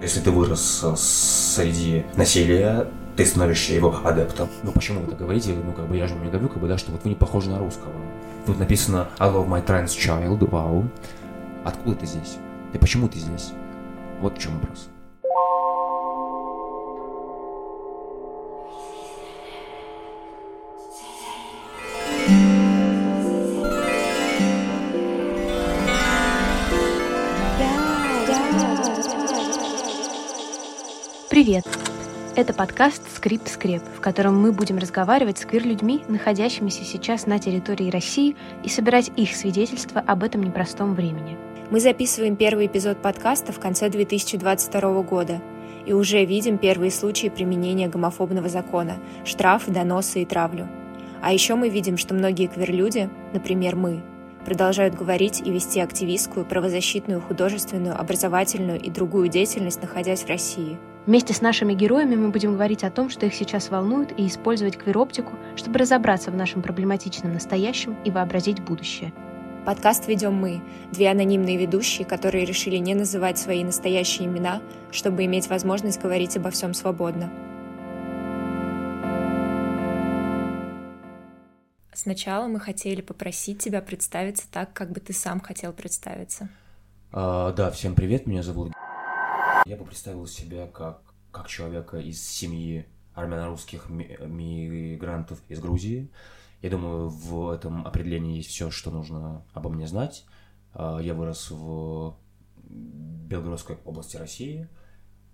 Если ты вырос среди насилия, ты становишься его адептом. Ну почему вы так говорите? Ну как бы я же не говорю, как бы, да, что вот вы не похожи на русского. Тут написано I love my trans child, вау. Откуда ты здесь? И почему ты здесь? Вот в чем вопрос. Привет! Это подкаст «Скрипт Скреп», в котором мы будем разговаривать с квир-людьми, находящимися сейчас на территории России, и собирать их свидетельства об этом непростом времени. Мы записываем первый эпизод подкаста в конце 2022 года и уже видим первые случаи применения гомофобного закона, штрафы, доносы и травлю. А еще мы видим, что многие квир-люди, например, мы, продолжают говорить и вести активистскую, правозащитную, художественную, образовательную и другую деятельность, находясь в России – Вместе с нашими героями мы будем говорить о том, что их сейчас волнует, и использовать квироптику, чтобы разобраться в нашем проблематичном настоящем и вообразить будущее. Подкаст ведем мы, две анонимные ведущие, которые решили не называть свои настоящие имена, чтобы иметь возможность говорить обо всем свободно. Сначала мы хотели попросить тебя представиться так, как бы ты сам хотел представиться. А, да, всем привет, меня зовут я бы представил себя как, как человека из семьи армяно-русских мигрантов из Грузии. Я думаю, в этом определении есть все, что нужно обо мне знать. А, я вырос в Белгородской области России,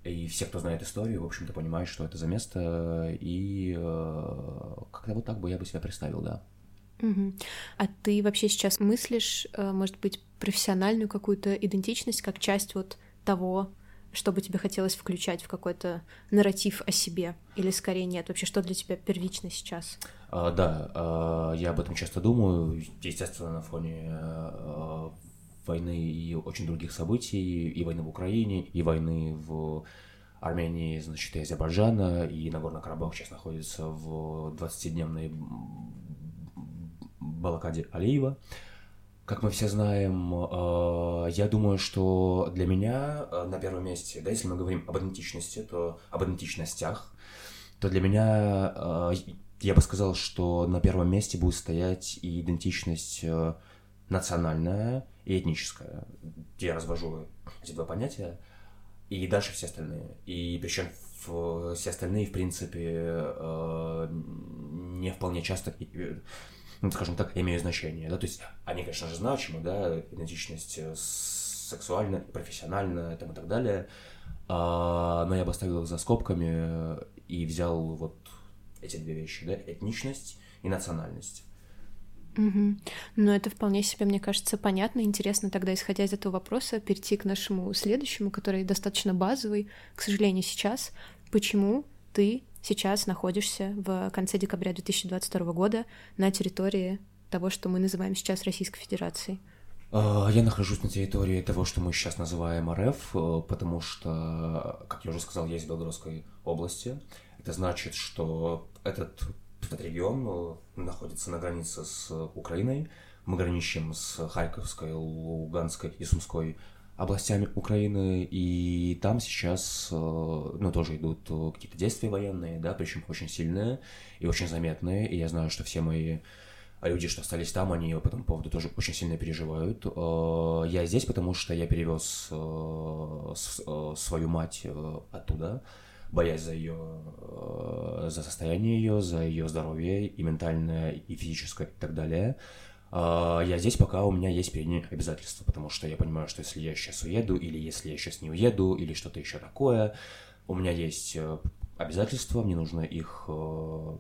и все, кто знает историю, в общем-то, понимают, что это за место, и э, как-то вот так бы я бы себя представил, да. А ты вообще сейчас мыслишь, э, может быть, профессиональную какую-то идентичность как часть вот того, что бы тебе хотелось включать в какой-то нарратив о себе? Или скорее нет? Вообще, что для тебя первично сейчас? А, да, а, я об этом часто думаю, естественно, на фоне а, войны и очень других событий, и войны в Украине, и войны в Армении, значит, и Азербайджана, и Нагорный Карабах сейчас находится в 20-дневной блокаде Алиева. Как мы все знаем, э, я думаю, что для меня э, на первом месте, да, если мы говорим об идентичности, то об идентичностях, то для меня э, я бы сказал, что на первом месте будет стоять и идентичность национальная и этническая. Я развожу эти два понятия, и дальше все остальные. И причем все остальные, в принципе, не вполне часто ну, скажем так, имеют значение, да, то есть они, конечно же, значимы, да, идентичность э, сексуальная, профессиональная, там и так далее, а, но я бы оставил их за скобками и взял вот эти две вещи, да, этничность и национальность. Угу. Ну, это вполне себе, мне кажется, понятно. Интересно тогда, исходя из этого вопроса, перейти к нашему следующему, который достаточно базовый, к сожалению, сейчас. Почему ты сейчас находишься в конце декабря 2022 года на территории того, что мы называем сейчас Российской Федерацией? А, я нахожусь на территории того, что мы сейчас называем РФ, э, потому что, как я уже сказал, я из Белгородской области. Это значит, что этот, этот регион э, находится на границе с Украиной. Мы граничим с Харьковской, Луганской и Сумской областями Украины, и там сейчас, э, ну, тоже идут э, какие-то действия военные, да, причем очень сильные и очень заметные, и я знаю, что все мои люди, что остались там, они по этому поводу тоже очень сильно переживают. Э, я здесь, потому что я перевез свою мать оттуда, боясь за ее, за состояние ее, за ее здоровье и ментальное, и физическое, и так далее. А, я здесь, пока у меня есть перед ней обязательства, потому что я понимаю, что если я сейчас уеду, или если я сейчас не уеду, или что-то еще такое, у меня есть э, обязательства, мне нужно их э,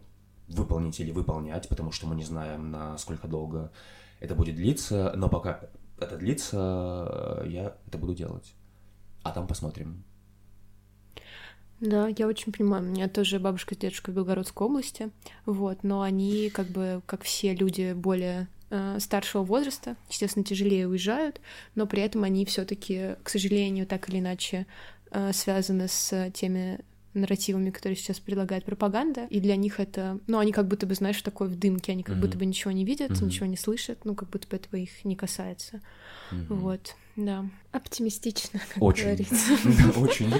выполнить или выполнять, потому что мы не знаем, насколько долго это будет длиться, но пока это длится, э, я это буду делать. А там посмотрим. Да, я очень понимаю. У меня тоже бабушка с дедушкой в Белгородской области, вот, но они, как бы, как все люди более старшего возраста, естественно, тяжелее уезжают, но при этом они все-таки, к сожалению, так или иначе э, связаны с теми нарративами, которые сейчас предлагает пропаганда, и для них это, ну, они как будто бы, знаешь, такой в дымке, они как mm-hmm. будто бы ничего не видят, mm-hmm. ничего не слышат, ну, как будто бы этого их не касается. Mm-hmm. Вот. Да, оптимистично, как очень. говорится. Да, очень.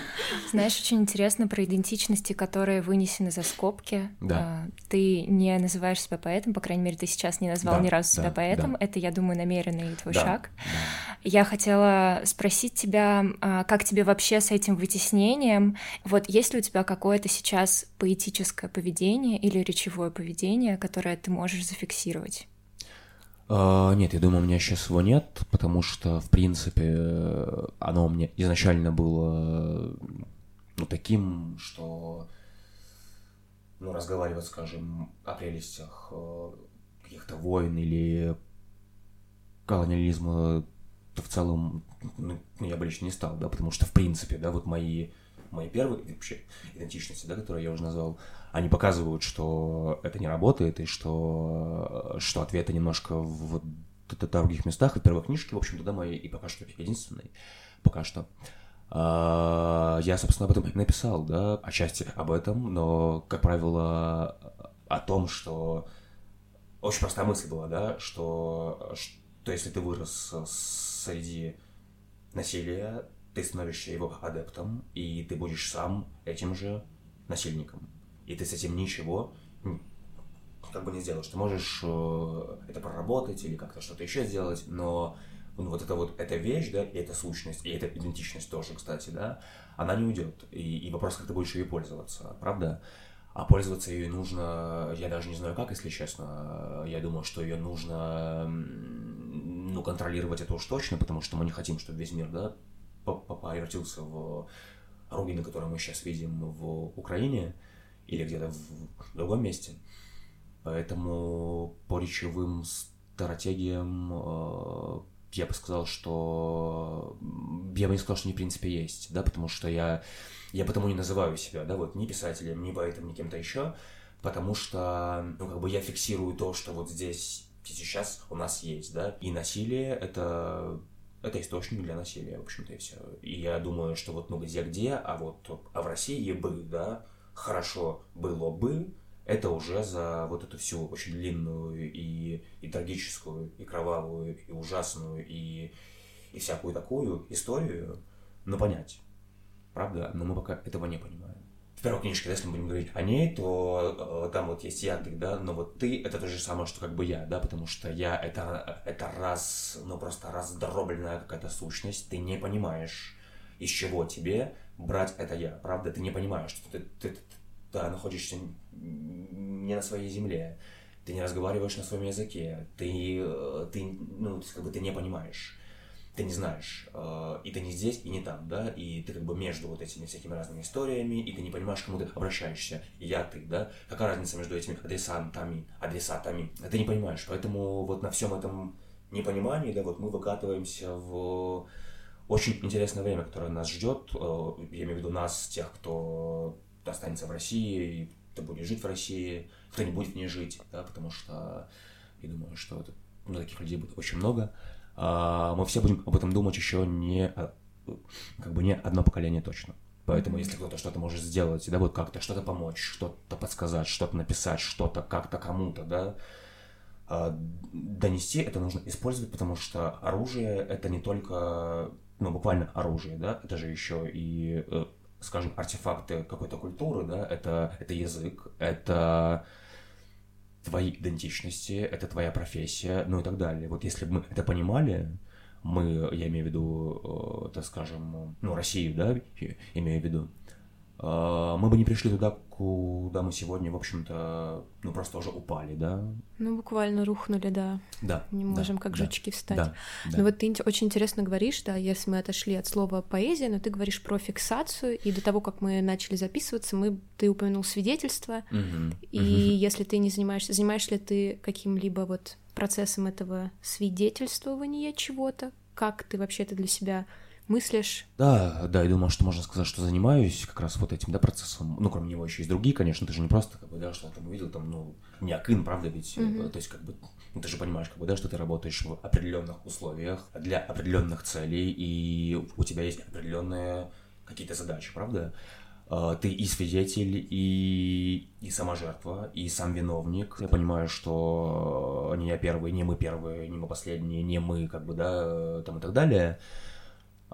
Знаешь, очень интересно про идентичности, которые вынесены за скобки. Да. А, Ты не называешь себя поэтом, по крайней мере, ты сейчас не назвал Да, ни разу себя да, поэтом. да. Это, я думаю, намеренный твой Да, шаг. да. Я хотела спросить тебя, а, как тебе вообще с этим вытеснением? Вот есть ли у тебя какое-то сейчас поэтическое поведение или речевое поведение, которое ты можешь зафиксировать? А, Нет, я думаю, у меня сейчас его нет, потому что, в принципе, э, оно у меня изначально было ну, таким, что ну, разговаривать, скажем, о прелестях э, каких-то войн или колониализма в целом ну, я бы лично не стал, да, потому что, в принципе, да, вот мои, мои первые вообще идентичности, да, которые я уже назвал, они показывают, что это не работает, и что, что ответы немножко в д- других местах. И первой книжке, в общем-то, да, моей, и пока что единственной, пока что. А, Я, собственно, об этом и написал, да, отчасти об этом, но, как правило, о том, что очень простая мысль была, да, что, что если ты вырос среди насилия, ты становишься его адептом, и ты будешь сам этим же насильником. И ты с этим ничего как бы не сделаешь. Ты можешь э, это проработать или как-то что-то еще сделать, но ну, вот эта вот эта вещь, да, и эта сущность, и эта идентичность тоже, кстати, да, она не уйдет. И, и вопрос, как ты будешь ее пользоваться, правда? А пользоваться ее нужно, я даже не знаю как, если честно. Я думаю, что ее нужно, ну, контролировать это уж точно, потому что мы не хотим, чтобы весь мир, да, превратился в руины, которые мы сейчас видим в Украине или где-то в другом месте. Поэтому по речевым стратегиям э, я бы сказал, что я бы не сказал, что они в принципе есть, да, потому что я, я потому не называю себя, да, вот ни писателем, ни поэтом, ни кем-то еще, потому что, ну, как бы я фиксирую то, что вот здесь сейчас у нас есть, да, и насилие это это источник для насилия, в общем-то, и все. И я думаю, что вот ну где-где, а вот а в России бы, да, хорошо было бы, это уже за вот эту всю очень длинную и, и трагическую, и кровавую, и ужасную, и, и всякую такую историю, ну, понять. Правда? Но мы пока этого не понимаем. Первой книжке, да, если мы будем говорить о ней, то э, там вот есть Яндик, да, но вот ты это то же самое, что как бы я, да, потому что я это, это раз, ну просто раздробленная какая-то сущность, ты не понимаешь, из чего тебе брать это я, правда, ты не понимаешь, что ты, ты, ты, да, находишься не на своей земле, ты не разговариваешь на своем языке, ты, э, ты ну, как бы ты не понимаешь, ты не знаешь, э, и ты не здесь, и не там, да, и ты как бы между вот этими всякими разными историями, и ты не понимаешь, к кому ты обращаешься, я, ты, да, какая разница между этими адресантами, адресатами, ты не понимаешь, поэтому вот на всем этом непонимании, да, вот мы выкатываемся в очень интересное время, которое нас ждет, э, я имею в виду нас, тех, кто останется в России, кто будет жить в России, кто не будет в ней жить, да, потому что я думаю, что это, ну, таких людей будет очень много. А, мы все будем об этом думать еще не, а, как бы не одно поколение точно. Поэтому, если кто-то что-то может сделать, да, вот как-то что-то помочь, что-то подсказать, что-то написать, что-то как-то кому-то, да, а, донести, это нужно использовать, потому что оружие это не только, ну, буквально оружие, да, это же еще и, э, скажем, артефакты какой-то культуры, да, это, это язык, это твои идентичности, это твоя профессия, ну и так далее. Вот если бы мы это понимали, мы, я имею в виду, э, так скажем, ну, Россию, да, имею в виду, мы бы не пришли туда, куда мы сегодня, в общем-то, ну, просто уже упали, да? Ну, буквально рухнули, да. Да. Не да, можем как да, жучки встать. Да, да. Ну вот ты очень интересно говоришь, да, если мы отошли от слова поэзия, но ты говоришь про фиксацию, и до того, как мы начали записываться, мы, ты упомянул свидетельство, Мгм, и мгм. если ты не занимаешься, занимаешься ли ты каким-либо вот процессом этого свидетельствования чего-то, как ты вообще это для себя мыслишь? Да, да, я думаю, что можно сказать, что занимаюсь как раз вот этим, да, процессом. Ну, кроме него еще есть другие, конечно, ты же не просто, как бы, да, что там увидел, там, ну, не акын, правда, ведь, Мгм. то есть, как бы, ну, ты же понимаешь, как бы, да, что ты работаешь в определенных условиях для определенных целей, и у тебя есть определенные какие-то задачи, правда? Э, Ты и свидетель, и, и сама жертва, и сам виновник. Я понимаю, что не я первый, не мы первые, не мы последние, не мы, как бы, да, э, там и так далее.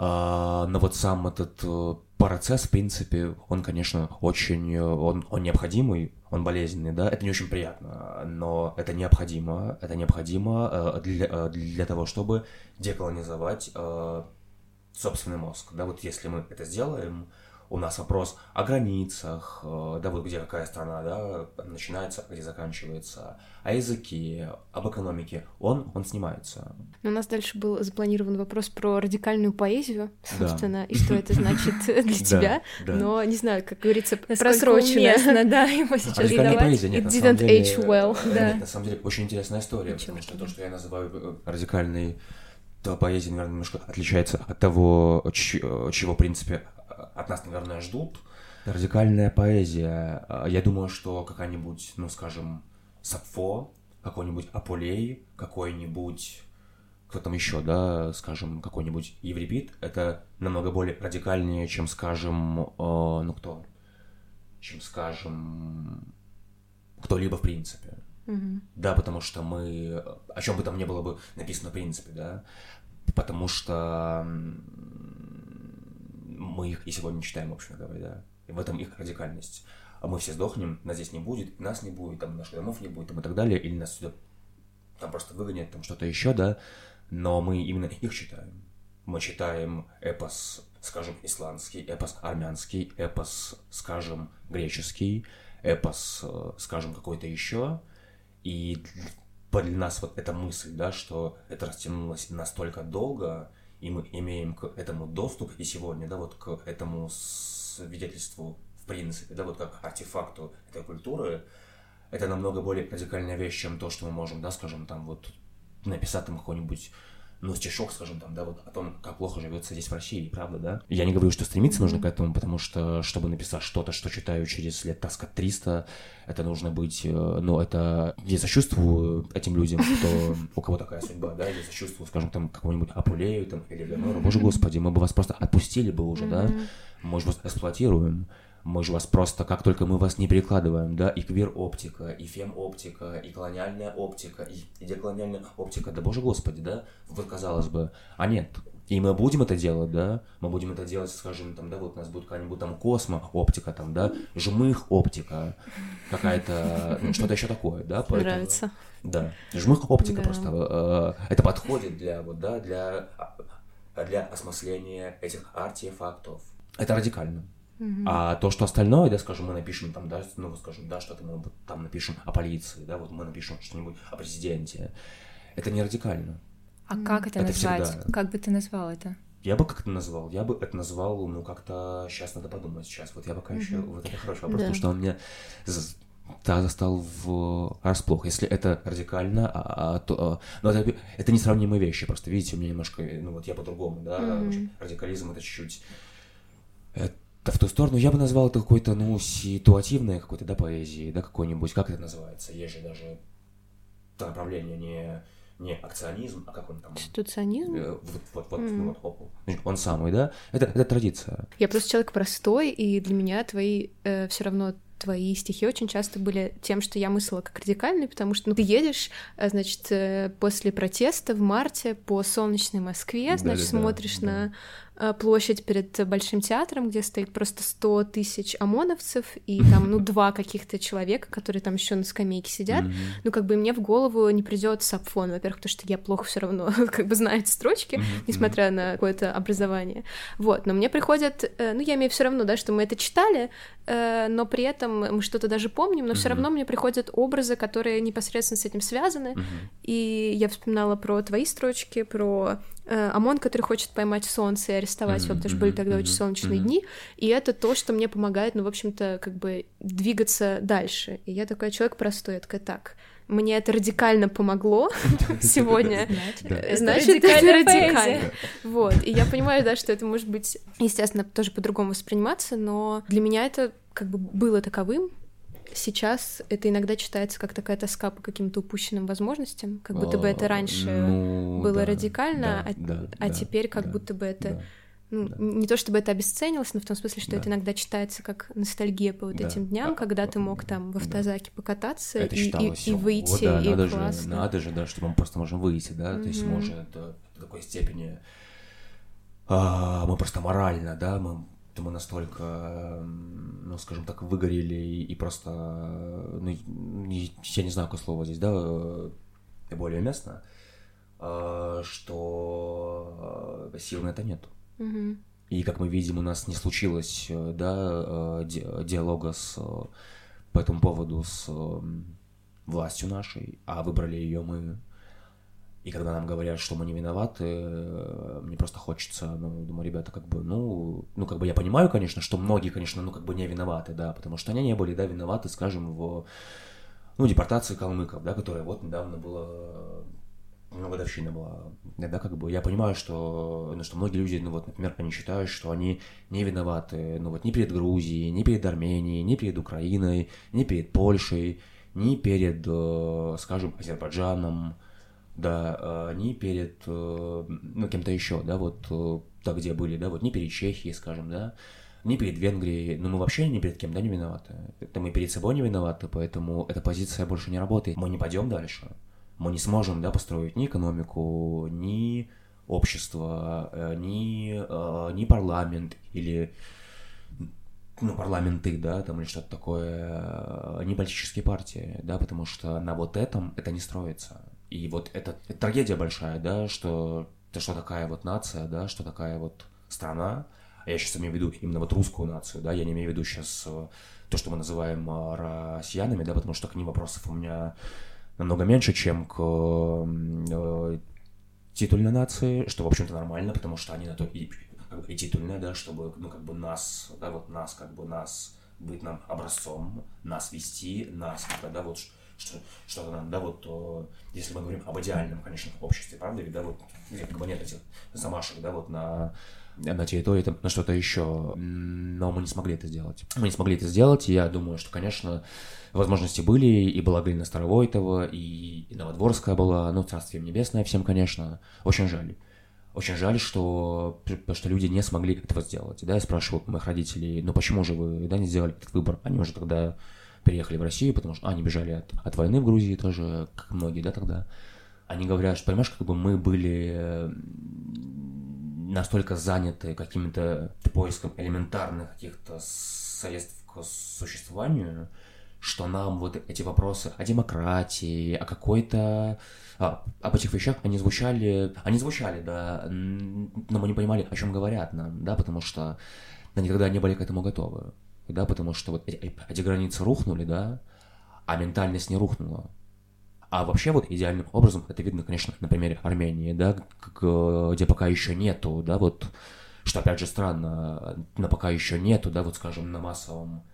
А, но вот сам этот э, процесс, в принципе, он, конечно, очень, э, он, он необходимый, он болезненный, да, это не очень приятно, но это необходимо, это необходимо э, для, для того, чтобы деколонизовать собственный мозг, да, вот если мы это сделаем, у нас вопрос о границах, э, да, вот где какая страна, да, начинается, где заканчивается, о языке, об экономике, он, он снимается. Но у нас дальше был запланирован вопрос про радикальную поэзию, собственно, да. и что это значит для тебя, но, не знаю, как говорится, просрочено. да, его сейчас Радикальная поэзия, нет, It didn't деле. Да. Нет, на самом деле, очень интересная история, потому что то, что я называю э, радикальной то поэзия, наверное, немножко отличается от того, э, чего, в принципе, от нас, наверное, ждут. Радикальная поэзия. А, я думаю, что какая-нибудь, ну, скажем, Сапфо, какой-нибудь Аполей, какой-нибудь кто там еще, да, скажем, какой-нибудь Еврипид, это намного более радикальнее, чем, скажем, э, ну кто, чем, скажем, кто-либо в принципе. Mm-hmm. Да, потому что мы, о чем бы там ни было бы написано в принципе, да, потому что мы их и сегодня читаем, в общем говоря. И в этом их радикальность. А мы все сдохнем, нас здесь не будет, нас не будет, там наших домов не будет, там и так далее, или нас сюда там просто выгонят, там что-то еще, да. Но мы именно их читаем. Мы читаем эпос, скажем, исландский, эпос армянский, эпос, скажем, греческий, эпос, э, скажем, какой-то еще. И для нас вот эта мысль, да, что это растянулось настолько долго, и мы имеем к этому доступ, и сегодня, да, вот к этому свидетельству, в принципе, да, вот как артефакту этой культуры, это намного более радикальная вещь, чем то, что мы можем, да, скажем, там вот написать там какой-нибудь ну, стишок, скажем там, да, вот о том, как плохо живется здесь в России, правда, да? Я не говорю, что стремиться нужно к этому, потому что, чтобы написать что-то, что читаю через лет, так сказать, 300, это нужно быть, э, ну, это... Я сочувствую этим людям, кто, у кого такая судьба, да, я сочувствую, скажем, там, какому-нибудь Апулею, там, или Леонору, боже господи, мы бы вас просто отпустили бы уже, да? Мы же вас эксплуатируем мы же вас просто, как только мы вас не перекладываем, да, и квир-оптика, и фем-оптика, и колониальная оптика, и, и деколониальная оптика, да боже господи, да, вот казалось бы, а нет, и мы будем это делать, да, мы будем это делать, скажем, там, да, вот у нас будет какая-нибудь там космо-оптика, там, да, жмых-оптика, какая-то, ну, что-то еще такое, да, поэтому, Нравится. Да, жмых-оптика да. просто, э, это подходит для, вот, да, для, для осмысления этих артефактов. Это радикально. А то, что остальное, да, скажем, мы напишем там, да, ну, скажем, да, что-то мы там напишем о полиции, да, вот мы напишем что-нибудь о президенте. Это не радикально. А как это, это назвать? Всегда... Как бы ты назвал это? Я бы как-то назвал, я бы это назвал, ну, как-то сейчас надо подумать сейчас. Вот я пока mm-hmm. еще, вот это хороший вопрос, да. потому что он мне да, застал в расплох. Если это радикально, а, а, то... А, но это, это несравнимые вещи, просто, видите, у меня немножко, ну, вот я по-другому, да, mm-hmm. радикализм это чуть-чуть... Это в ту сторону. Я бы назвал это какой-то, ну, ситуативной какой-то, да, поэзии, да, какой-нибудь, как это называется? Есть же даже это направление не, не акционизм, а как он там? Ситуационизм? Э, вот, вот, вот, mm. ну, вот, он самый, да? Это, это традиция. Я просто человек простой, и для меня твои э, все равно твои стихи очень часто были тем, что я мыслила как радикальный, потому что ну, ты едешь, э, значит, э, после протеста в марте по солнечной Москве, значит, да, смотришь да, на Э, площадь перед Большим театром, где стоит просто 100 тысяч ОМОНовцев и там, ну, два каких-то человека, которые там еще на скамейке сидят. Mm-hmm. Ну, как бы мне в голову не придет сапфон, во-первых, потому что я плохо все равно как бы знаю эти строчки, mm-hmm. несмотря на какое-то образование. Вот, но мне приходят, э, ну, я имею все равно, да, что мы это читали, э, но при этом мы что-то даже помним, но mm-hmm. все равно мне приходят образы, которые непосредственно с этим связаны. Mm-hmm. И я вспоминала про твои строчки, про ОМОН, который хочет поймать солнце и арестовать его, потому что были тогда очень солнечные дни, и это то, что мне помогает, ну, в общем-то, как бы двигаться дальше. И я такой человек простой, я такая, так, мне это радикально помогло сегодня. Значит, это радикально. Вот. И я понимаю, да, что это может быть, естественно, тоже по-другому восприниматься, но для меня это как бы было таковым, сейчас это иногда читается как такая тоска по каким-то упущенным возможностям, как будто бы это раньше ну, было да, радикально, да, а, да, а да, теперь как да, будто бы это да, ну, да. не то чтобы это обесценилось, но в том смысле, что да. это иногда читается как ностальгия по вот да. этим дням, а, когда ты мог там в автозаке да. покататься это и, и, и выйти, вот, да, и надо классно. Же, надо же, да, чтобы мы просто можем выйти, да, mm-hmm. то есть до, до такой степени а, мы просто морально, да, мы, мы настолько, ну, скажем так, выгорели и, и просто, ну, я не знаю, какое слово здесь, да, более местно, а, что сил на это нет. Угу. И как мы видим, у нас не случилось, да, диалога с, по этому поводу с властью нашей, а выбрали ее мы и когда нам говорят, что мы не виноваты, э, мне просто хочется, ну, думаю, ребята, как бы, ну, ну, как бы я понимаю, конечно, что многие, конечно, ну, как бы не виноваты, да, потому что они не были, да, виноваты, скажем, в, ну, депортации калмыков, да, которая вот недавно была, ну, годовщина была, да, как бы, я понимаю, что, ну, что многие люди, ну, вот, например, они считают, что они не виноваты, ну, вот, ни перед Грузией, ни перед Арменией, ни перед Украиной, ни перед Польшей, ни перед, э, скажем, Азербайджаном, да, а не перед, э, ну, кем-то еще, да, вот, э, так, где были, да, вот не перед Чехией, скажем, да, не перед Венгрией, ну, мы вообще ни перед кем, да, не виноваты. Это мы перед собой не виноваты, поэтому эта позиция больше не работает. Мы не пойдем дальше. Мы не сможем, да, построить ни экономику, ни общество, э, ни, ни парламент или ну, парламенты, да, там или что-то такое, не политические партии, да, потому что на вот этом это не строится. И вот это, это трагедия большая, да, что, что такая вот нация, да, что такая вот страна. Я сейчас имею в виду именно вот русскую нацию, да, я не имею в виду сейчас э, то, что мы называем э, россиянами, да, потому что к ним вопросов у меня намного меньше, чем к э, титульной нации, что, в общем-то, нормально, потому что они на то и, и титульные, да, чтобы, ну, как бы нас, да, вот нас, как бы нас быть нам образцом, нас вести, нас, да, вот что-то нам, да, вот, если мы говорим об идеальном, конечно, обществе, правда, ведь, да, вот, где как бы нет этих замашек, да, вот на на территории, там, на что-то еще, но мы не смогли это сделать. Мы не смогли это сделать, и я думаю, что, конечно, возможности были, и была Галина Старовойтова, и, и Новодворская была, ну, Царствие Небесное всем, конечно, очень жаль. Очень жаль, что, что люди не смогли этого сделать. Да, я спрашивал моих родителей, ну почему же вы да, не сделали этот выбор? Они уже тогда переехали в Россию, потому что они бежали от, от войны в Грузии тоже, как многие, да, тогда. Они говорят, что, понимаешь, как бы мы были настолько заняты каким-то поиском элементарных каких-то средств к существованию, что нам вот эти вопросы о демократии, о какой-то... А, об этих вещах они звучали, они звучали, да, но мы не понимали, о чем говорят нам, да, потому что мы никогда не были к этому готовы да, потому что вот эти, границы рухнули, да, а ментальность не рухнула. А вообще вот идеальным образом это видно, конечно, на примере Армении, да, где пока еще нету, да, вот, что опять же странно, но пока еще нету, да, вот скажем, на массовом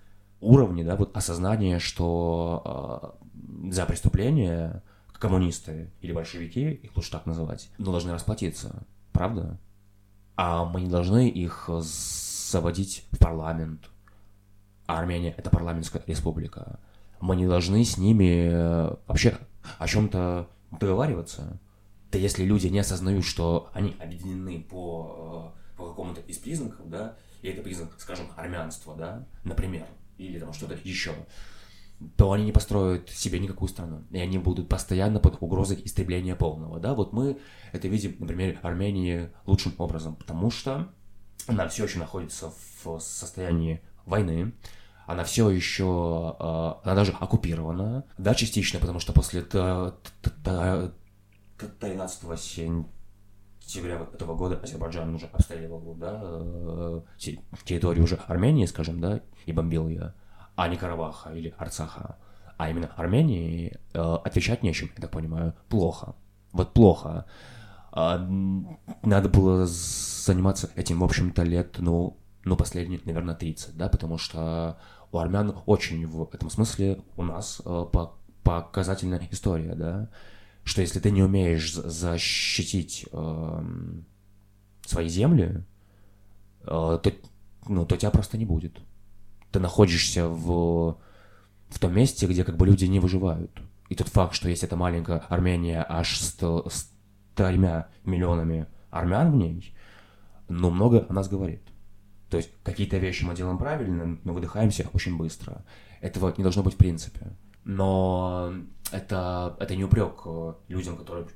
уровне, да, вот осознание, что э, за преступление коммунисты или большевики, их лучше так называть, ну, должны расплатиться, правда? А мы не должны их заводить в парламент, Армения — это парламентская республика. Мы не должны с ними э, вообще о чем-то договариваться. Да если люди не осознают, что они объединены по, э, по какому-то из признаков, да, и это признак, скажем, армянства, да, например, или там что-то еще, то они не построят себе никакую страну, и они будут постоянно под угрозой истребления полного, да, вот мы это видим, например, Армении лучшим образом, потому что она все еще находится в состоянии войны, она все еще, а, она даже оккупирована, да, частично, потому что после 13 сентября этого года Азербайджан уже обстреливал, да, э, территорию уже Армении, скажем, да, и бомбил ее, а не Карабаха или Арцаха, а именно Армении э, отвечать нечем, я так понимаю, плохо. Вот плохо. А, надо было заниматься этим, в общем-то, лет, ну, ну, последние, наверное, 30, да, потому что у армян очень в этом смысле у нас э, показательная история, да, что если ты не умеешь защитить э, свои земли, э, то, ну, то тебя просто не будет. Ты находишься в, в том месте, где как бы люди не выживают. И тот факт, что есть эта маленькая Армения аж с, с тремя миллионами армян в ней, ну, много о нас говорит. То есть какие-то вещи мы делаем правильно, но выдыхаемся очень быстро. Этого не должно быть в принципе. Но это, это не упрек э, людям, которые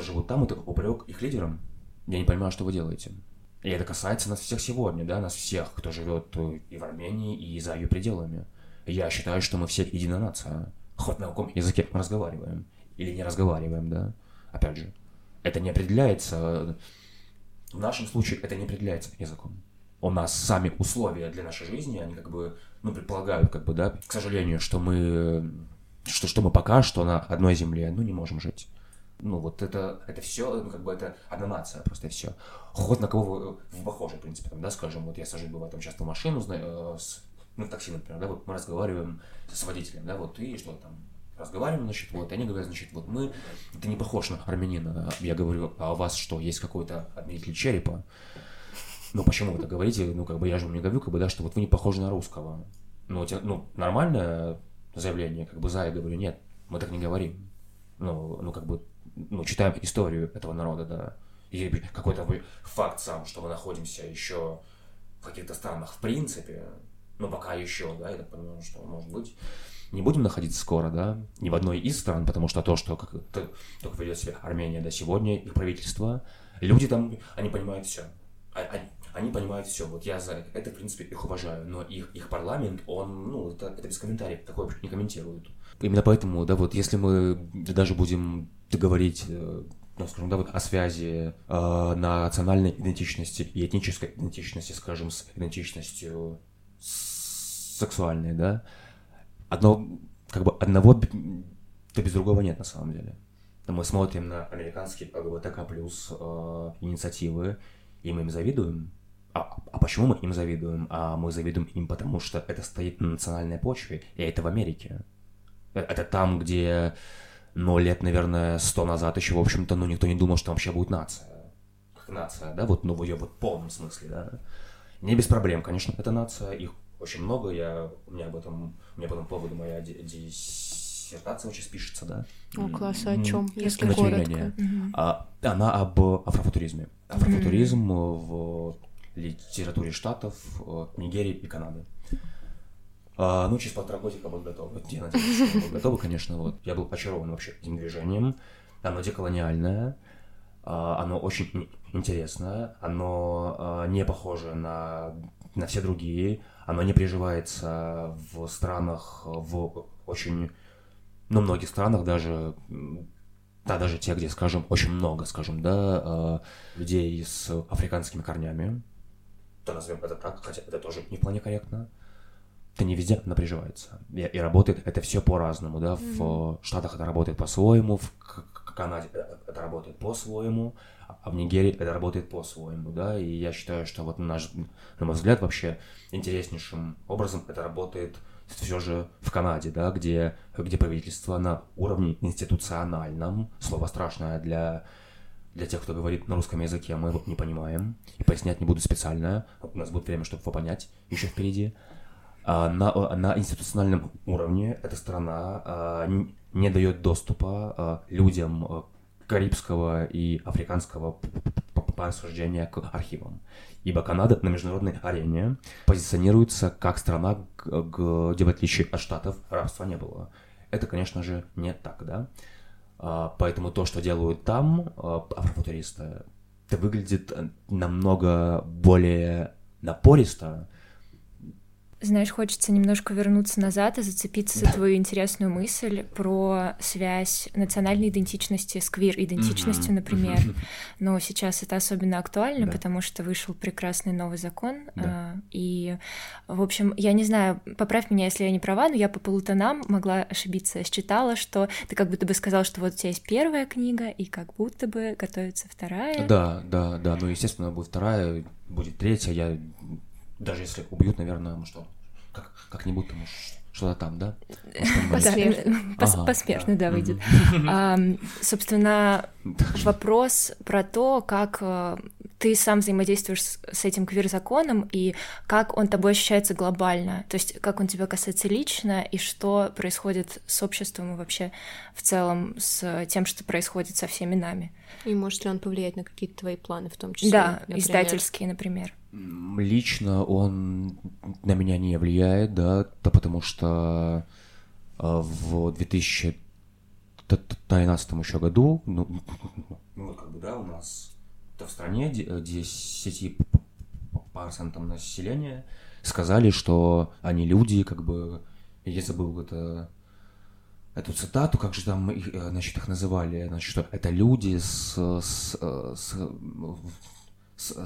живут там, это упрек их лидерам. Я не понимаю, что вы делаете. И это касается нас всех сегодня, да, нас всех, кто живет и в Армении, и за ее пределами. Я считаю, что мы все единая нация. Хоть на каком языке мы разговариваем. Или не разговариваем, да. Опять же, это не определяется... В нашем случае это не определяется языком. У нас сами условия для нашей жизни, они как бы, ну, предполагают, как бы, да, к сожалению, что мы, что, что мы пока что на одной земле, ну, не можем жить. Ну, вот это, это все, ну, как бы это одна нация, просто все. Хоть на кого вы, вы похожи, в принципе, там, да, скажем, вот я сажусь, бывает, там часто в машину, э, с, ну, такси, например, да, вот мы разговариваем с водителем, да, вот, и что там, разговариваем, значит, вот, и они говорят, значит, вот мы, ты не похож на армянина, я говорю, а у вас что, есть какой-то отменитель черепа? Ну, почему вы так говорите? Ну, как бы я же вам не говорю, как бы, да, что вот вы не похожи на русского. Ну, это, ну, нормальное заявление, как бы за, я говорю, нет, мы так не говорим. Ну, ну, как бы, ну, читаем историю этого народа, да, и какой-то факт сам, что мы находимся еще в каких-то странах в принципе, ну, пока еще, да, я так понимаю, что может быть, не будем находиться скоро, да, ни в одной из стран, потому что то, что как, то, только ведет себя Армения, да, сегодня, их правительство, люди там, они понимают все. А, они, они понимают все. Вот я за это, в принципе, их уважаю, но их, их парламент, он, ну, это, это без комментариев, такое не комментируют. Именно поэтому, да, вот если мы даже будем говорить э, ну, скажем, да, вот о связи э, национальной идентичности и этнической идентичности, скажем, с идентичностью сексуальной, да, одно, как бы одного да без другого нет на самом деле. Мы смотрим на американские ЛГБТК плюс э, инициативы, и мы им завидуем. А, а почему мы им завидуем? А мы завидуем им потому, что это стоит на национальной почве, и это в Америке. Это там, где, ну, лет, наверное, сто назад еще, в общем-то, ну, никто не думал, что вообще будет нация. Как нация, да, вот, ну, в ее вот полном смысле, да. Не без проблем, конечно, это нация, их очень много, я, у меня об этом, у меня по этому поводу моя диссертация сейчас пишется, да. О, класс, а о чем, если коротко? А, она об афрофутуризме. Афрофутуризм в литературе Штатов, Нигерии и Канады. А, ну, через полтора годика был готов. Вот, я надеюсь, что был готов, конечно. Вот. Я был очарован вообще этим движением. Оно деколониальное, а, оно очень интересное, оно а, не похоже на, на все другие, оно не приживается в странах, в очень, ну, многих странах даже, да, даже те, где, скажем, очень много, скажем, да, людей с африканскими корнями, то назовем это так, хотя это тоже не вполне корректно, это не везде она приживается. И, и работает это все по-разному, да. В mm-hmm. Штатах это работает по-своему, в Канаде это работает по-своему, а в Нигерии это работает по-своему, да. И я считаю, что вот наш, на мой взгляд, вообще интереснейшим образом это работает все же в Канаде, да, где, где правительство на уровне институциональном, слово страшное для для тех, кто говорит на русском языке, мы его не понимаем, и пояснять не буду специально, у нас будет время, чтобы его понять еще впереди. А, на, на институциональном уровне эта страна а, не дает доступа а, людям карибского и африканского происхождения к архивам. Ибо Канада на международной арене позиционируется как страна, где в отличие от Штатов рабства не было. Это, конечно же, не так, да? Поэтому то, что делают там афрофутуристы, это выглядит намного более напористо, знаешь, хочется немножко вернуться назад и зацепиться за твою интересную мысль про связь национальной идентичности с квир-идентичностью, например. Но сейчас это особенно актуально, да. потому что вышел прекрасный новый закон. Да. А, и, в общем, я не знаю, поправь меня, если я не права, но я по полутонам могла ошибиться. Считала, что ты как будто бы сказал, что вот у тебя есть первая книга, и как будто бы готовится вторая. Да, да, да. Ну, естественно, будет вторая, будет третья. Я даже если убьют, наверное, ну что, как, как-нибудь там что-то там, да? Посмешно, да, выйдет. Собственно, вопрос про то, как э, ты сам взаимодействуешь с этим квир-законом и как он тобой ощущается глобально, то есть как он тебя касается лично и что происходит с обществом и вообще в целом с тем, что происходит со всеми нами. И может ли он повлиять на какие-то твои планы в том числе? Да, например? издательские, например. Лично он на меня не влияет, да, да потому что а, в 2013 еще году, ну, ну, как бы, да, у нас в стране 10 процентам населения сказали, что они люди, как бы, я забыл это, эту цитату, как же там э, значит, их называли, значит, что это люди с, с, с, с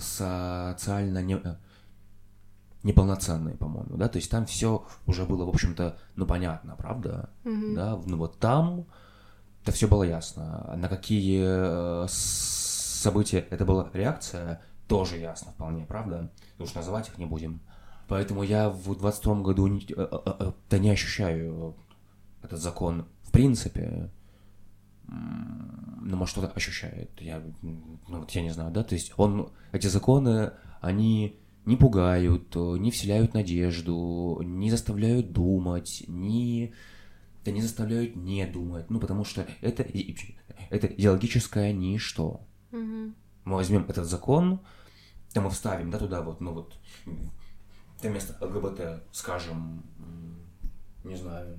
социально не, неполноценные, по-моему, да, то есть там все уже было, в общем-то, ну, понятно, правда, mm-hmm. да, ну, вот там это все было ясно, на какие э, события это была реакция, тоже ясно вполне, правда, уж называть их не будем, поэтому я в 22 году не, э, э, да не ощущаю этот закон в принципе, ну, может, что-то ощущает, я, ну, вот я не знаю, да, то есть он, эти законы, они не пугают, не вселяют надежду, не заставляют думать, не, да не заставляют не думать, ну потому что это, это идеологическое ничто. Угу. Мы возьмем этот закон, да мы вставим, да, туда вот, ну вот, вместо ЛГБТ, скажем, не знаю,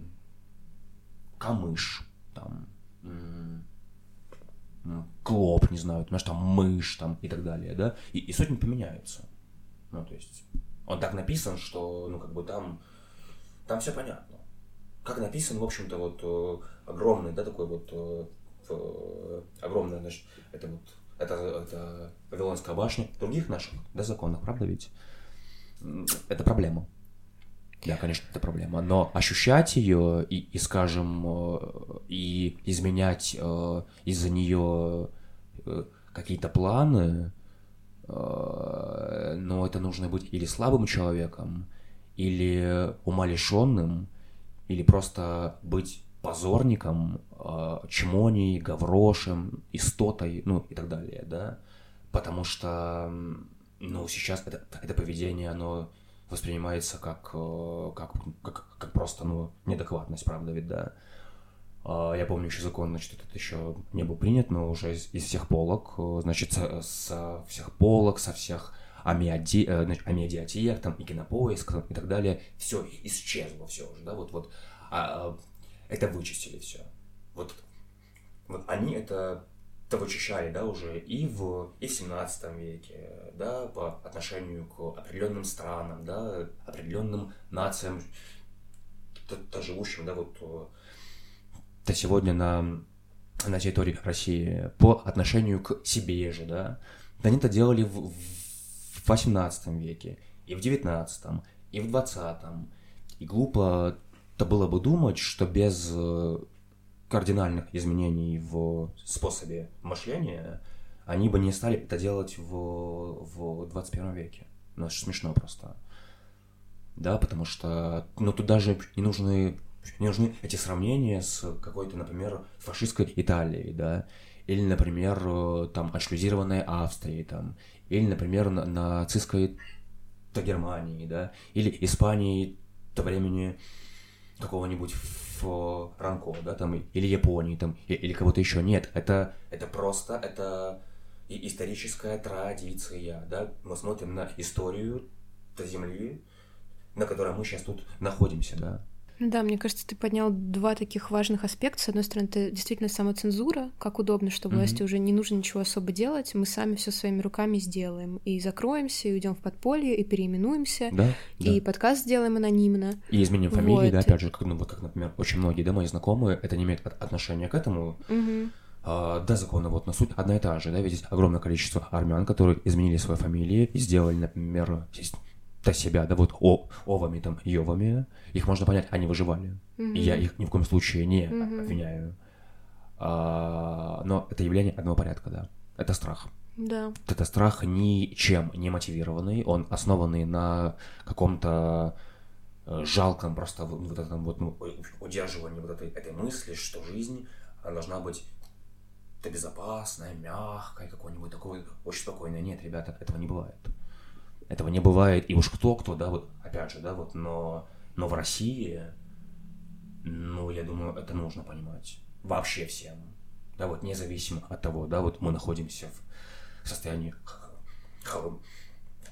камыш, там, клоп, не знаю, знаешь, там мышь, там и так далее, да, и, и суть не поменяется. Ну, то есть, он так написан, что, ну, как бы там, там все понятно. Как написан, в общем-то, вот э, огромный, да, такой вот, э, э, огромный, значит, это вот, это, это Вавилонская башня, других наших, да, законах, правда ведь? Это проблема. Да, конечно, это проблема. Но ощущать ее и, и скажем, и изменять из-за нее какие-то планы, Э, но это нужно быть или слабым человеком, или умалишенным, или просто быть позорником, э, чмоней, гаврошем, истотой, ну и так далее, да, потому что, ну, сейчас это, это поведение, оно воспринимается как, э, как, как, как просто, ну, неадекватность, правда ведь, да, а, я помню еще закон, значит, этот еще не был принят, но уже из, из всех полок, э, значит, со, со всех полок, со всех амиади, э, значит, там, и кинопоиск и так далее, все исчезло все уже, да, вот, вот, а, это вычистили все. Вот, вот они это это вычищали, да, уже и в, и в 17 веке, да, по отношению к определенным странам, да, определенным нациям, то, то живущим, да, вот это сегодня на, на территории России по отношению к себе же, да. Они это делали в, в 18 веке, и в 19, и в 20. И глупо то было бы думать, что без э, кардинальных изменений в способе мышления они бы не стали это делать в, в 21 веке. Ну, это смешно просто. Да, потому что, ну, тут даже не нужны мне нужны эти сравнения с какой-то, например, фашистской Италией, да, или, например, там, отшлюзированной Австрией, там, или, например, на нацистской Германии, да, или Испании то времени какого-нибудь Франко, да, там, или Японии, там, или кого-то еще. Нет, это, это просто, это историческая традиция, да, мы смотрим на историю Земли, на которой мы сейчас тут находимся, да. Да, мне кажется, ты поднял два таких важных аспекта. С одной стороны, это действительно самоцензура, как удобно, что власти mm-hmm. уже не нужно ничего особо делать, мы сами все своими руками сделаем. И закроемся, и уйдем в подполье, и переименуемся, да, и да. подкаст сделаем анонимно. И изменим фамилии, вот. да, опять же, как, ну, как, например, очень многие, да, мои знакомые, это не имеет отношения к этому. Mm-hmm. А, да, законы вот на суть одна и та же, да, ведь есть огромное количество армян, которые изменили свои фамилии и сделали, например, до себя, да, вот о, овами, там, йовами, их можно понять, они выживали. Mm-hmm. И я их ни в коем случае не mm-hmm. обвиняю. А, но это явление одного порядка, да. Это страх. Да. Это страх ничем не мотивированный, он основанный на каком-то э, жалком просто вот этом вот ну, удерживании вот этой, этой мысли, что жизнь должна быть безопасная, мягкая, какой-нибудь такой, очень спокойная. Нет, ребята, этого не бывает. Этого не бывает, и уж кто-кто, да, вот, опять же, да, вот, но, но в России, ну, я думаю, это нужно понимать. Вообще всем. Да, вот, независимо от того, да, вот мы находимся в состоянии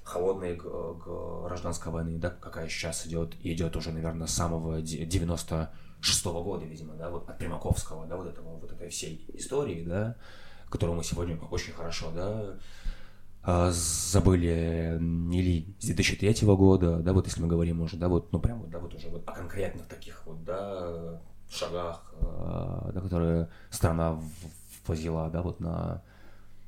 холодной гражданской войны, да, какая сейчас идет, идет уже, наверное, с самого 96 -го года, видимо, да, вот от Примаковского, да, вот этого, вот этой всей истории, да, которую мы сегодня очень хорошо, да, забыли или с 2003 года, да, вот если мы говорим уже, да, вот, ну прям да, вот уже вот о конкретных таких вот, да, шагах, а, да, которые страна возила, да, вот на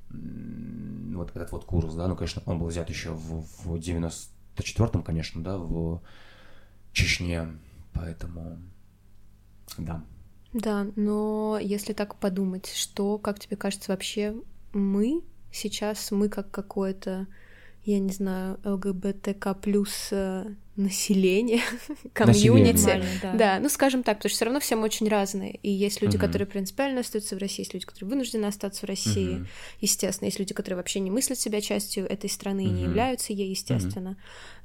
вот этот вот курс, да, ну, конечно, он был взят еще в, в 94-м, конечно, да, в Чечне, поэтому, да. Да, но если так подумать, что, как тебе кажется, вообще мы сейчас, мы как какое-то я не знаю, ЛГБТК плюс э, население, комьюнити. Да. да, ну скажем так, потому что все равно все мы очень разные. И есть люди, угу. которые принципиально остаются в России, есть люди, которые вынуждены остаться в России, угу. естественно. Есть люди, которые вообще не мыслят себя частью этой страны угу. и не являются ей, естественно. Угу.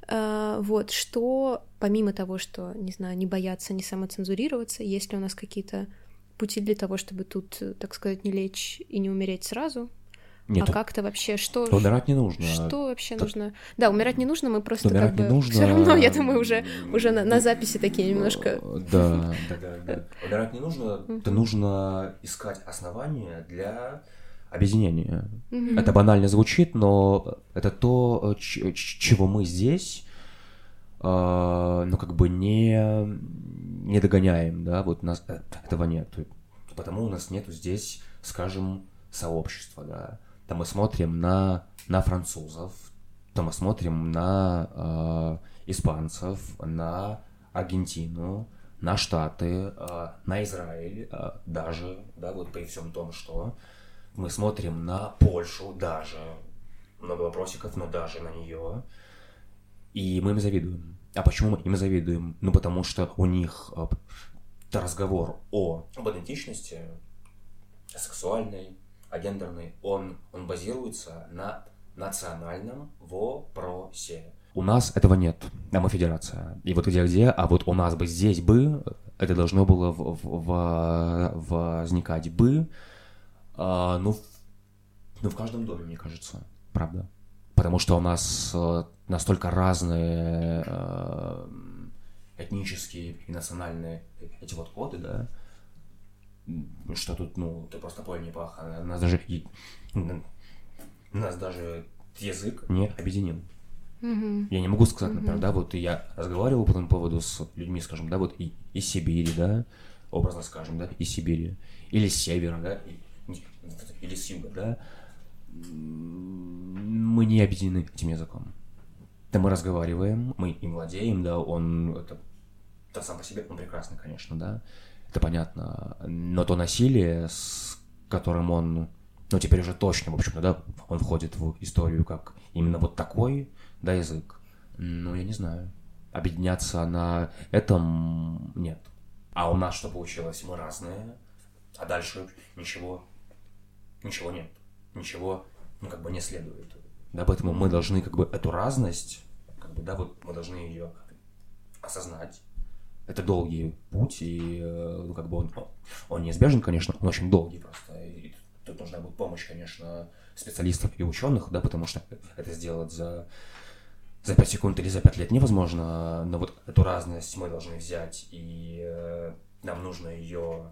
А, вот, что помимо того, что, не знаю, не бояться, не самоцензурироваться, есть ли у нас какие-то пути для того, чтобы тут, так сказать, не лечь и не умереть сразу, нет, а как-то вообще что? Умирать не нужно. Что вообще так... нужно? Да, умирать не нужно, мы просто умирать как бы... не нужно. Все равно, я думаю, уже уже на, на записи такие немножко. Да, да, да, да. Умирать не нужно. Это нужно искать основания для объединения. Это банально звучит, но это то, чего мы здесь ну, как бы не, не догоняем, да, вот у нас э, этого нет. Потому у нас нету здесь, скажем, сообщества, да то мы смотрим на, на французов, то мы смотрим на э, испанцев, на Аргентину, на Штаты, э, на Израиль э, даже, да, вот при всем том, что мы смотрим на Польшу даже, много вопросиков, но даже на нее, и мы им завидуем. А почему мы им завидуем? Ну, потому что у них э, разговор о, об идентичности, сексуальной, а гендерный, он, он базируется на национальном вопросе. У нас этого нет, а мы федерация. И вот где-где, а вот у нас бы здесь бы, это должно было в, в, в, возникать бы, а, ну, ну, в каждом доме, мне кажется, правда. Потому что у нас э, настолько разные э, этнические и национальные эти вот коды, да, что тут, ну, ты просто поле не пах, нас даже, нас даже язык не объединил. Mm-hmm. Я не могу сказать, например, mm-hmm. да, вот я разговаривал по этому поводу с людьми, скажем, да, вот и, из Сибири, да, образно скажем, да, из Сибири, или с севера, да, или с юга, да, мы не объединены этим языком. Да мы разговариваем, мы им владеем, да, он, это, это сам по себе, он прекрасный, конечно, да, это понятно. Но то насилие, с которым он, ну теперь уже точно, в общем-то, да, он входит в историю как именно вот такой, да, язык. Ну, я не знаю. Объединяться на этом нет. А у нас что получилось? Мы разные, а дальше ничего, ничего нет. Ничего, ну, как бы не следует. Да, поэтому мы должны как бы эту разность, как бы, да, вот мы должны ее осознать, это долгий путь, и э, ну, как бы он, он неизбежен, конечно, он очень долгий просто. И тут нужна будет помощь, конечно, специалистов и ученых, да, потому что это сделать за, за 5 секунд или за 5 лет невозможно, но вот эту разность мы должны взять, и э, нам нужно ее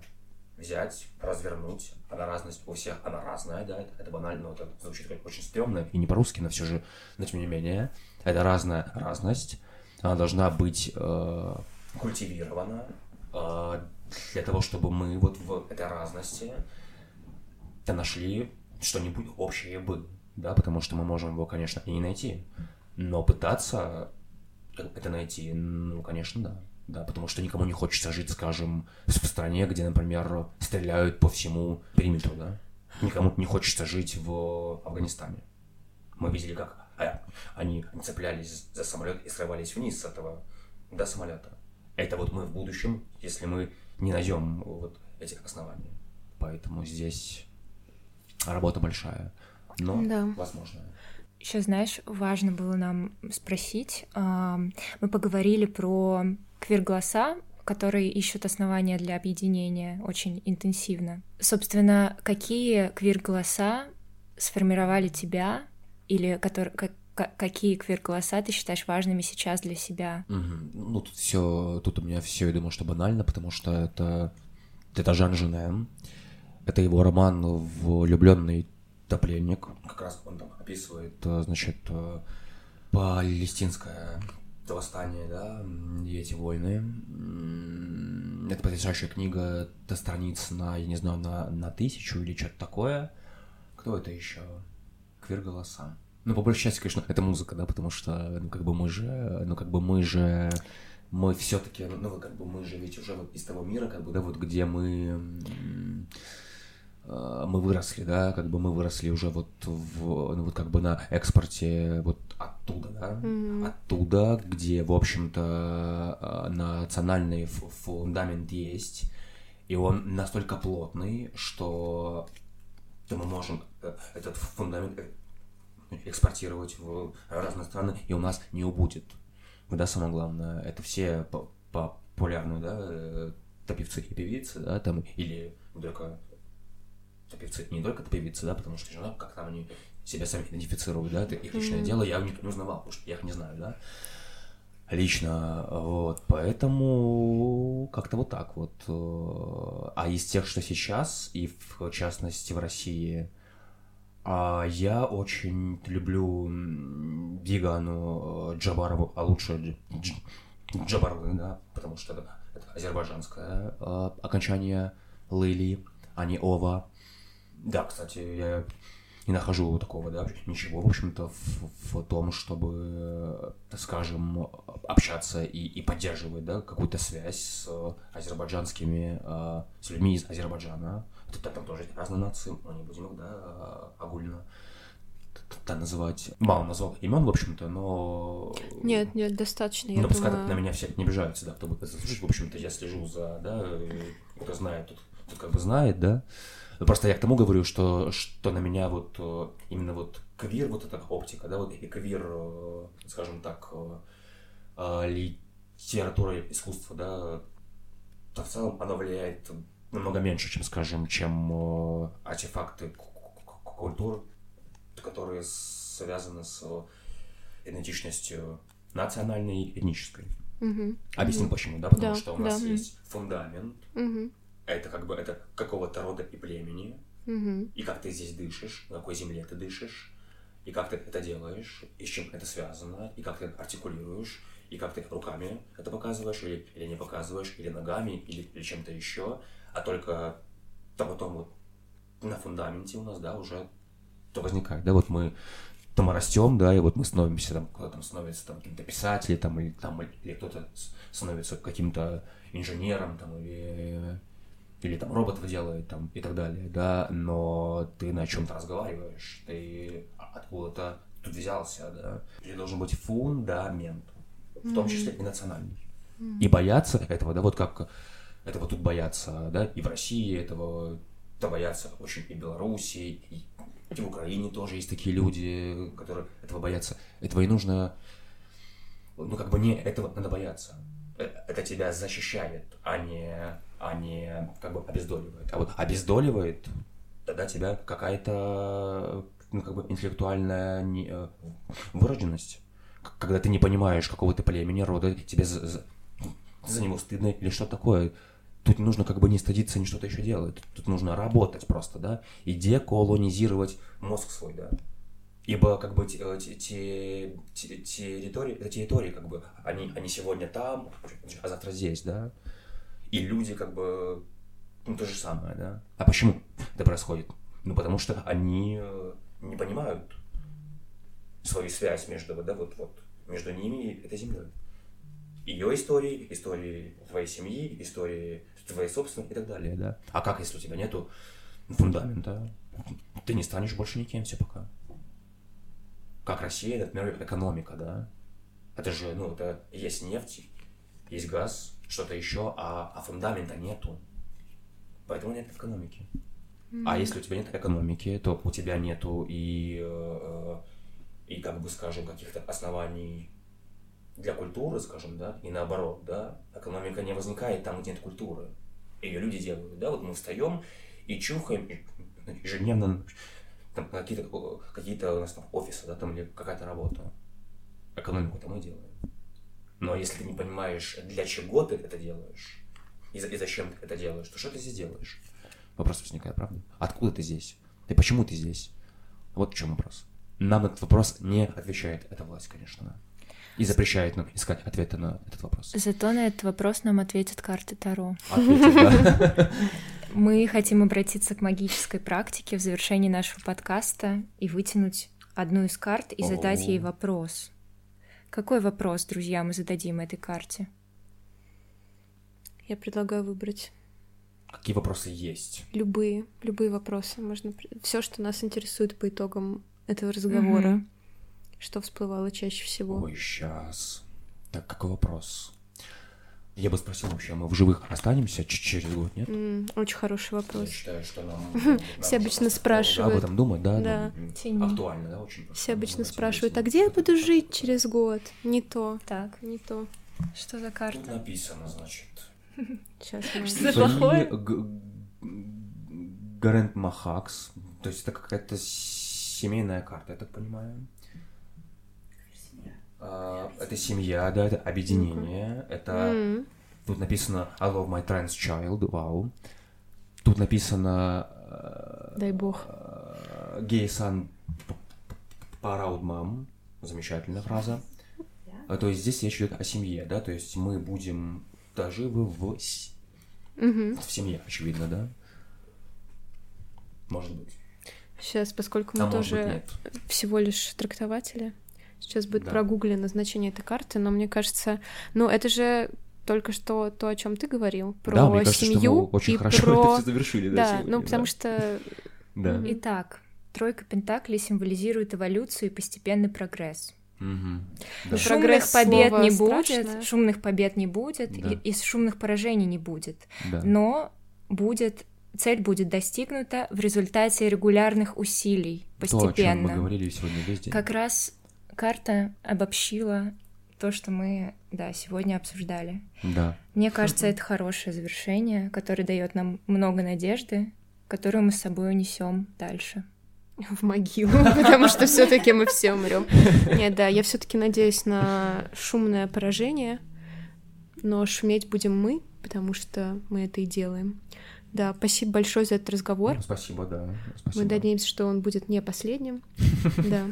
взять, развернуть. Она разность у всех, она разная, да, это, это банально, это звучит как очень стрёмно и не по-русски, но все же, но тем не менее, это разная разность, она должна быть э, культивирована э, для того, чтобы мы вот в этой разности нашли что-нибудь общее бы, да, потому что мы можем его, конечно, и не найти, но пытаться это найти, ну, конечно, да. Да, потому что никому не хочется жить, скажем, в стране, где, например, стреляют по всему периметру, да. Никому не хочется жить в Афганистане. Мы видели, как а, они цеплялись за самолет и срывались вниз с этого до самолета это вот мы в будущем, если мы не найдем вот этих оснований. Поэтому здесь работа большая, но да. возможно. Еще, знаешь, важно было нам спросить. Мы поговорили про квир-голоса, которые ищут основания для объединения очень интенсивно. Собственно, какие квир-голоса сформировали тебя или которые, какие квир-голоса ты считаешь важными сейчас для себя? Угу. Ну, тут все, тут у меня все, я думаю, что банально, потому что это, это Жан Женен, Это его роман «Влюбленный топленник». Как раз он там описывает, э, значит, э, палестинское восстание, да, и эти войны. Это потрясающая книга до страниц на, я не знаю, на, на тысячу или что-то такое. Кто это еще? Квир голоса. Ну, по большей части, конечно, это музыка, да, потому что, ну, как бы мы же, ну, как бы мы же, мы все-таки, ну, как бы мы же ведь уже вот из того мира, как бы, да, вот где мы, э, мы выросли, да, как бы мы выросли уже вот в, ну, вот как бы на экспорте вот оттуда, да, mm-hmm. оттуда, где, в общем-то, э, национальный фундамент есть, и он настолько плотный, что мы можем э, этот фундамент экспортировать в разные страны, и у нас не убудет. Да, самое главное, это все популярные, да, э, топевцы и певицы, да, там, или только топевцы, не только певицы, да, потому что, ну, как там они себя сами идентифицируют, да, это их личное mm-hmm. дело, я них не узнавал, потому что я их не знаю, да, лично, вот, поэтому как-то вот так вот. Э, а из тех, что сейчас, и в частности в России, а я очень люблю Дигану э, Джабарову, а лучше Джабарову, да, потому что это, это азербайджанское э, окончание Лыли, а не Ова. Да, кстати, я не нахожу такого, да, ничего, в общем-то, в, в том, чтобы, так скажем, общаться и, и поддерживать, да, какую-то связь с азербайджанскими, э, с людьми из Азербайджана, Тут там тоже разные нации, мы не будем их, да, огульно да, называть. Мало назвал имен, в общем-то, но... Нет, нет, достаточно, я Но пускай думаю... на меня все не обижаются, да, кто будет это слушать. В общем-то, я слежу за, да, кто знает, тот, тот как бы знает, да. Просто я к тому говорю, что, что на меня вот э, именно вот квир, вот эта оптика, да, вот и квир, э, скажем так, э, литература, искусство, да, то в целом оно влияет намного меньше, чем, скажем, чем э, артефакты культуры, которые связаны с идентичностью национальной и этнической. Угу. Объясним угу. почему, да? Потому да, что у нас да. есть фундамент, угу. это как бы это какого-то рода и племени, угу. и как ты здесь дышишь, на какой земле ты дышишь, и как ты это делаешь, и с чем это связано, и как ты артикулируешь, и как ты руками это показываешь, или, или не показываешь, или ногами, или, или чем-то еще а только то потом вот на фундаменте у нас, да, уже то возникает, да, вот мы то мы растем, да, и вот мы становимся там, кто там становится там каким-то писателем, там, или, там, или кто-то становится каким-то инженером, там, или, или там роботов делает, там, и так далее, да, но ты на чем-то разговариваешь, ты откуда-то тут взялся, да, или должен быть фундамент, в том числе и национальный. И бояться этого, да, вот как этого тут боятся, да, и в России этого это боятся очень и в Беларуси, и, и в Украине тоже есть такие люди, которые этого боятся. Этого и нужно, ну, как бы не этого надо бояться. Э, это тебя защищает, а не, а не как бы обездоливает. А вот обездоливает, тогда тебя какая-то ну, как бы интеллектуальная не, э, вырожденность. Когда ты не понимаешь какого-то племени, рода, тебе за, за, за него стыдно или что такое тут нужно как бы не стыдиться, не что-то еще делать. Тут нужно работать просто, да, и деколонизировать мозг свой, да. Ибо как бы те, э, те, те, те, территории, территории как бы, они, они сегодня там, а завтра здесь, да. И люди как бы, ну то же самое, да. А почему это происходит? Ну потому что они э, не понимают свою связь между, да, вот, вот, между ними и этой землей. Ее истории, истории твоей семьи, истории твои собственные и так далее, да. А как, если у тебя нету фундамента? Ты не станешь больше никем все пока. Как Россия, например, экономика, да. Это же, ну, это есть нефть, есть газ, что-то еще, а, а фундамента нету. Поэтому нет экономики. Mm-hmm. А если у тебя нет экономики, то у тебя нету и, э, и как бы, скажем, каких-то оснований для культуры, скажем, да, и наоборот, да, экономика не возникает там, где нет культуры. Ее люди делают, да, вот мы встаем и чухаем ежедневно там какие-то какие у нас там офисы, да, там или какая-то работа. Экономику-то мы делаем. Но если ты не понимаешь, для чего ты это делаешь, и, и зачем ты это делаешь, то что ты здесь делаешь? Вопрос возникает, правда? Откуда ты здесь? И почему ты здесь? Вот в чем вопрос. Нам на этот вопрос не отвечает эта власть, конечно. И запрещает нам искать ответы на этот вопрос. Зато на этот вопрос нам ответят карты Таро. Да. Мы хотим обратиться к магической практике в завершении нашего подкаста и вытянуть одну из карт и задать ей вопрос. Какой вопрос, друзья, мы зададим этой карте? Я предлагаю выбрать Какие вопросы есть? любые, любые вопросы. Можно все, что нас интересует по итогам этого разговора. Мгм. Что всплывало чаще всего? Ой, сейчас. Так, какой вопрос? Я бы спросил вообще, мы в живых останемся через год, нет? М, очень хороший Я вопрос. считаю, что нам... Все обычно Об спрашивают. этом думать, да? Да. ну. Актуально, да, очень. Все обычно спрашивают, а где я буду жить через год? Не то, Так, не то. что за Тут карта? написано, значит. Сейчас мы... Что плохое? Гарент Махакс. То есть это какая-то семейная карта, я так понимаю. А, Это семья, да, это объединение, это Тут написано I love my trans child, вау. Тут написано Дай бог. Gay son proud mom. Замечательная фраза. А, То есть здесь речь идет о семье, да, то есть мы будем доживы в, с- Мгм. в семье, очевидно, да? Может быть. Сейчас, поскольку А мы быть, тоже всего лишь трактователи, сейчас будет Да. прогуглено значение этой карты, но мне кажется, ну это же только что то, о чем ты говорил, про да, мне кажется, семью что мы очень и хорошо про... это все завершили, да, Да, сегодня, ну потому да. что Да. Итак, тройка пентаклей символизирует эволюцию и постепенный прогресс. Мгм. Да. Шумных прогресс побед не страшное. будет, шумных побед не будет, Да. и, и шумных поражений не будет. Да. Но будет цель будет достигнута в результате регулярных усилий То, о чем мы постепенно. говорили сегодня весь день. Как раз карта обобщила то, что мы да, сегодня обсуждали. Да. Мне кажется, это хорошее завершение, которое дает нам много надежды, которую мы с собой унесем дальше. в могилу, потому что все-таки мы все умрем. Нет, да, я все-таки надеюсь на шумное поражение, но шуметь будем мы, потому что мы это и делаем. Да, спасибо большое за этот разговор. Ну, Спасибо, да. Спасибо. Мы надеемся, что он будет не последним. Да.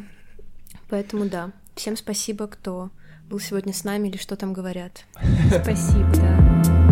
Поэтому да. Всем спасибо, кто был сегодня с нами или что там говорят. Спасибо, да.